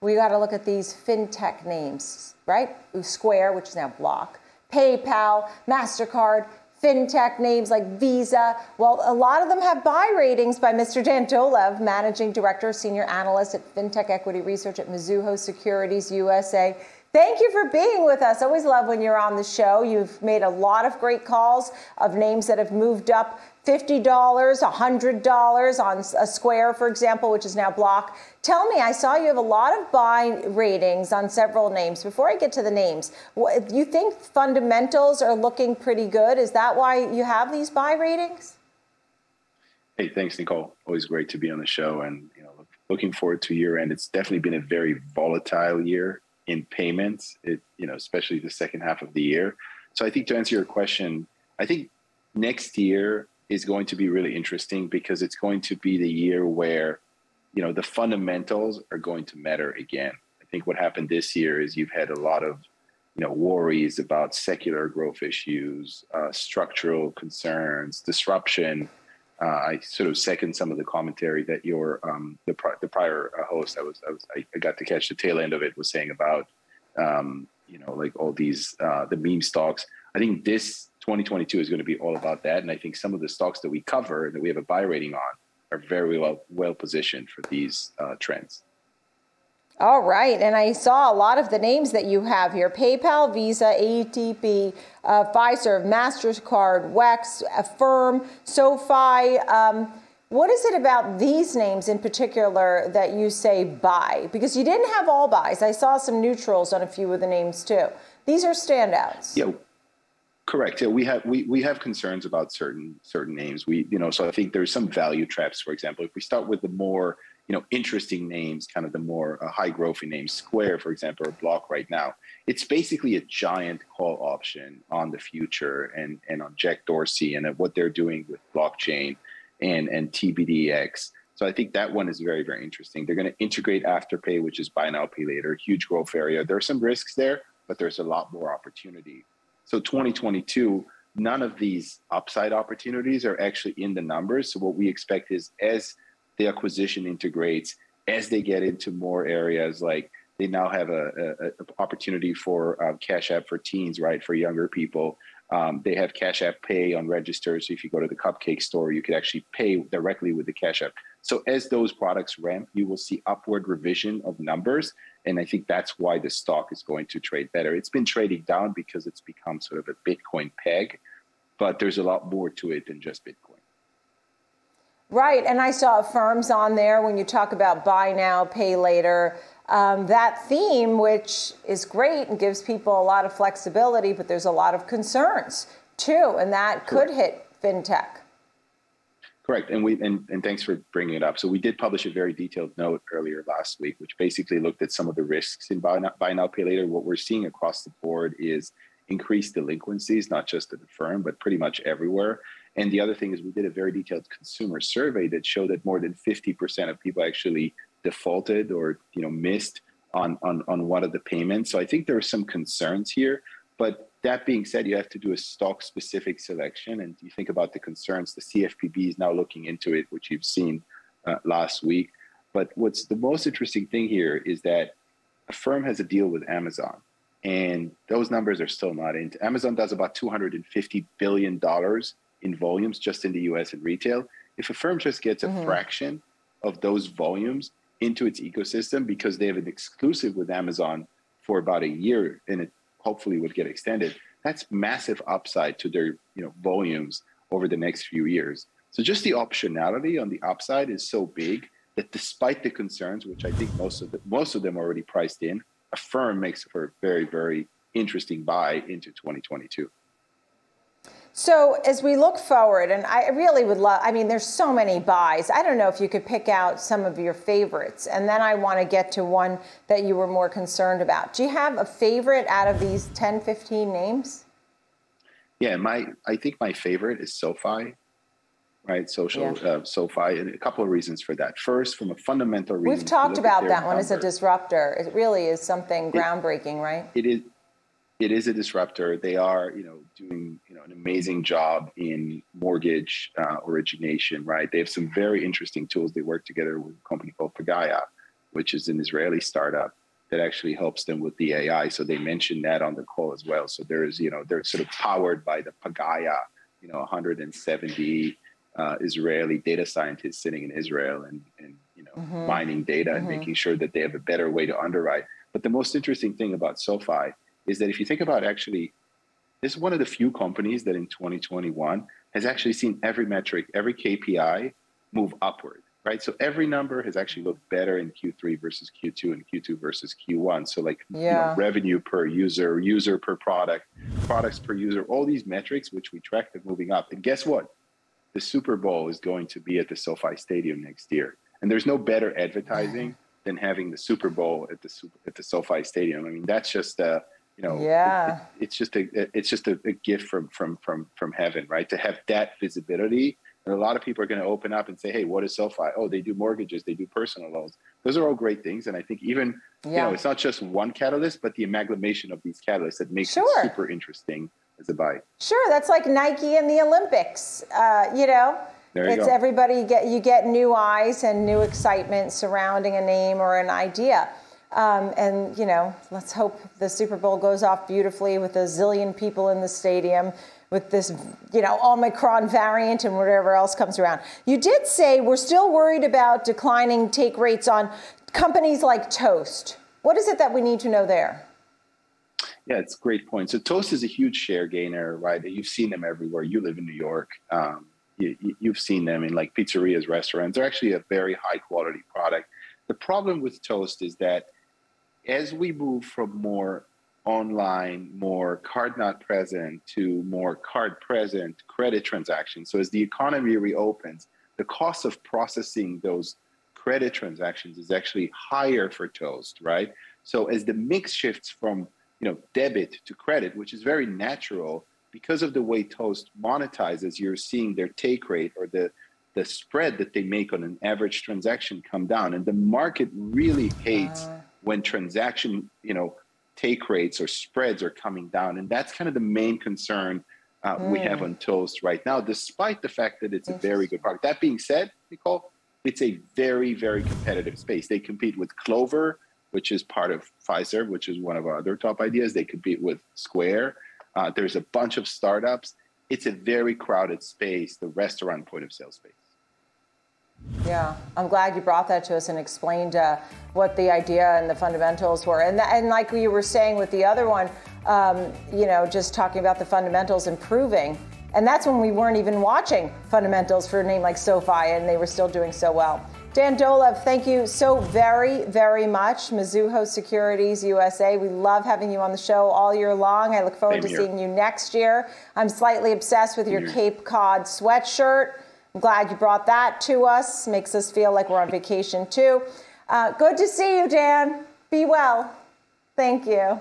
we got to look at these fintech names, right? Square, which is now Block, PayPal, MasterCard, fintech names like Visa. Well, a lot of them have buy ratings by Mr. Dan Dolev, Managing Director, Senior Analyst at FinTech Equity Research at Mizuho Securities USA. Thank you for being with us. Always love when you're on the show. You've made a lot of great calls of names that have moved up $50, $100 on a square, for example, which is now block. Tell me, I saw you have a lot of buy ratings on several names. Before I get to the names, you think fundamentals are looking pretty good? Is that why you have these buy ratings? Hey, thanks, Nicole. Always great to be on the show, and you know, looking forward to year end. It's definitely been a very volatile year in payments. It, you know, especially the second half of the year. So I think to answer your question, I think next year is going to be really interesting because it's going to be the year where you know the fundamentals are going to matter again. I think what happened this year is you've had a lot of you know worries about secular growth issues, uh, structural concerns, disruption. Uh, I sort of second some of the commentary that your um, the, pri- the prior uh, host I was, I was I got to catch the tail end of it was saying about um, you know like all these uh, the meme stocks. I think this 2022 is going to be all about that. And I think some of the stocks that we cover and that we have a buy rating on are very well well positioned for these uh, trends. All right, and I saw a lot of the names that you have here: PayPal, Visa, ADP, uh, Fiserv, Mastercard, Wex, Affirm, SoFi. Um, what is it about these names in particular that you say buy? Because you didn't have all buys. I saw some neutrals on a few of the names too. These are standouts. Yeah, Correct. Yeah, we have we, we have concerns about certain certain names. We you know so I think there's some value traps. For example, if we start with the more you know interesting names, kind of the more uh, high growthy names, Square, for example, or Block right now, it's basically a giant call option on the future and and on Jack Dorsey and what they're doing with blockchain and and tbDEX. So I think that one is very very interesting. They're going to integrate Afterpay, which is buy now pay later, huge growth area. There are some risks there, but there's a lot more opportunity so 2022, none of these upside opportunities are actually in the numbers. So what we expect is as the acquisition integrates, as they get into more areas like they now have a, a, a opportunity for uh, Cash App for teens, right, for younger people. Um, they have Cash App Pay on registers. So if you go to the Cupcake store, you could actually pay directly with the Cash App. So as those products ramp, you will see upward revision of numbers. And I think that's why the stock is going to trade better. It's been trading down because it's become sort of a Bitcoin peg, but there's a lot more to it than just Bitcoin. Right. And I saw firms on there when you talk about buy now, pay later. Um, that theme, which is great and gives people a lot of flexibility, but there's a lot of concerns too, and that could hit fintech. Correct, and we and, and thanks for bringing it up. So we did publish a very detailed note earlier last week, which basically looked at some of the risks in buy now, buy now pay later. What we're seeing across the board is increased delinquencies, not just at the firm, but pretty much everywhere. And the other thing is we did a very detailed consumer survey that showed that more than 50% of people actually defaulted or you know missed on on on one of the payments. So I think there are some concerns here, but that being said, you have to do a stock specific selection. And you think about the concerns, the CFPB is now looking into it, which you've seen uh, last week. But what's the most interesting thing here is that Affirm has a deal with Amazon. And those numbers are still not in. Amazon does about $250 billion in volumes just in the US and retail. If Affirm just gets a mm-hmm. fraction of those volumes into its ecosystem because they have an exclusive with Amazon for about a year and it hopefully would get extended, that's massive upside to their you know volumes over the next few years. So just the optionality on the upside is so big that despite the concerns, which I think most of the, most of them are already priced in, Affirm makes for a very very interesting buy into 2022. So as we look forward, and I really would love, I mean, there's so many buys. I don't know if you could pick out some of your favorites. And then I want to get to one that you were more concerned about. Do you have a favorite out of these 10, 15 names? Yeah, my I think my favorite is SoFi, right? Social yeah. uh, SoFi, and a couple of reasons for that. First, from a fundamental reason, we've talked about that one as a disruptor. It really is something groundbreaking, right? It is it is a disruptor. They are, you know, doing you know an amazing job in mortgage uh, origination, right? They have some very interesting tools. They work together with a company called Pagaya, which is an Israeli startup that actually helps them with the AI. So they mentioned that on the call as well. So there's, you know, they're sort of powered by the Pagaya, you know, 170 uh, Israeli data scientists sitting in Israel and, and you know, mm-hmm. mining data mm-hmm. and making sure that they have a better way to underwrite. But the most interesting thing about SoFi is that if you think about actually, this is one of the few companies that in 2021 has actually seen every metric, every KPI move upward right? So every number has actually looked better in Q3 versus Q2 and Q2 versus Q1. So like yeah. you know, revenue per user, user per product, products per user, all these metrics which we track are moving up. And guess what? The Super Bowl is going to be at the SoFi Stadium next year, and there's no better advertising than having the Super Bowl at the at the SoFi Stadium. I mean, that's just a you know, yeah, it, it, it's just a it's just a, a gift from from from from heaven, right? To have that visibility and a lot of people are going to open up and say, hey, what is SoFi? Oh, they do mortgages, they do personal loans. Those are all great things. And I think even, yeah. you know, it's not just one catalyst, but the amalgamation of these catalysts that makes sure. it super interesting as a buy. Sure. That's like Nike and the Olympics, uh, you know? You it's go. everybody get you get new eyes and new excitement surrounding a name or an idea. Um, and you know, let's hope the Super Bowl goes off beautifully with a zillion people in the stadium with this, you know, Omicron variant and whatever else comes around. You did say we're still worried about declining take rates on companies like Toast. What is it that we need to know there? Yeah, it's a great point. So Toast is a huge share gainer, right? You've seen them everywhere. You live in New York. Um, you, have seen them in like pizzerias, restaurants. They're actually a very high quality product. The problem with Toast is that as we move from more online, more card not present to more card present credit transactions. So as the economy reopens, the cost of processing those credit transactions is actually higher for Toast, right? So as the mix shifts from you know debit to credit, which is very natural because of the way Toast monetizes, you're seeing their take rate or the the spread that they make on an average transaction come down, and the market really hates uh. When transaction you know take rates or spreads are coming down. And that's kind of the main concern uh, mm. we have mm. on Toast right now, despite the fact that it's a very good product. That being said, Nicole, it's a very, very competitive space. They compete with Clover, which is part of Fiserv, which is one of our other top ideas. They compete with Square. Uh, there's a bunch of startups. It's a very crowded space, the restaurant point of sale space. Yeah, I'm glad you brought that to us and explained uh, what the idea and the fundamentals were. And, and like you were saying with the other one, um, you know, just talking about the fundamentals improving. And that's when we weren't even watching fundamentals for a name like SoFi and they were still doing so well. Dan Dolev, thank you so very, very much. Mizuho Securities USA. We love having you on the show all year long. I look forward Same to here. seeing you next year. I'm slightly obsessed with your Cape Cod sweatshirt. I'm glad you brought that to us. Makes us feel like we're on vacation too. Uh, good to see you, Dan. Be well. Thank you.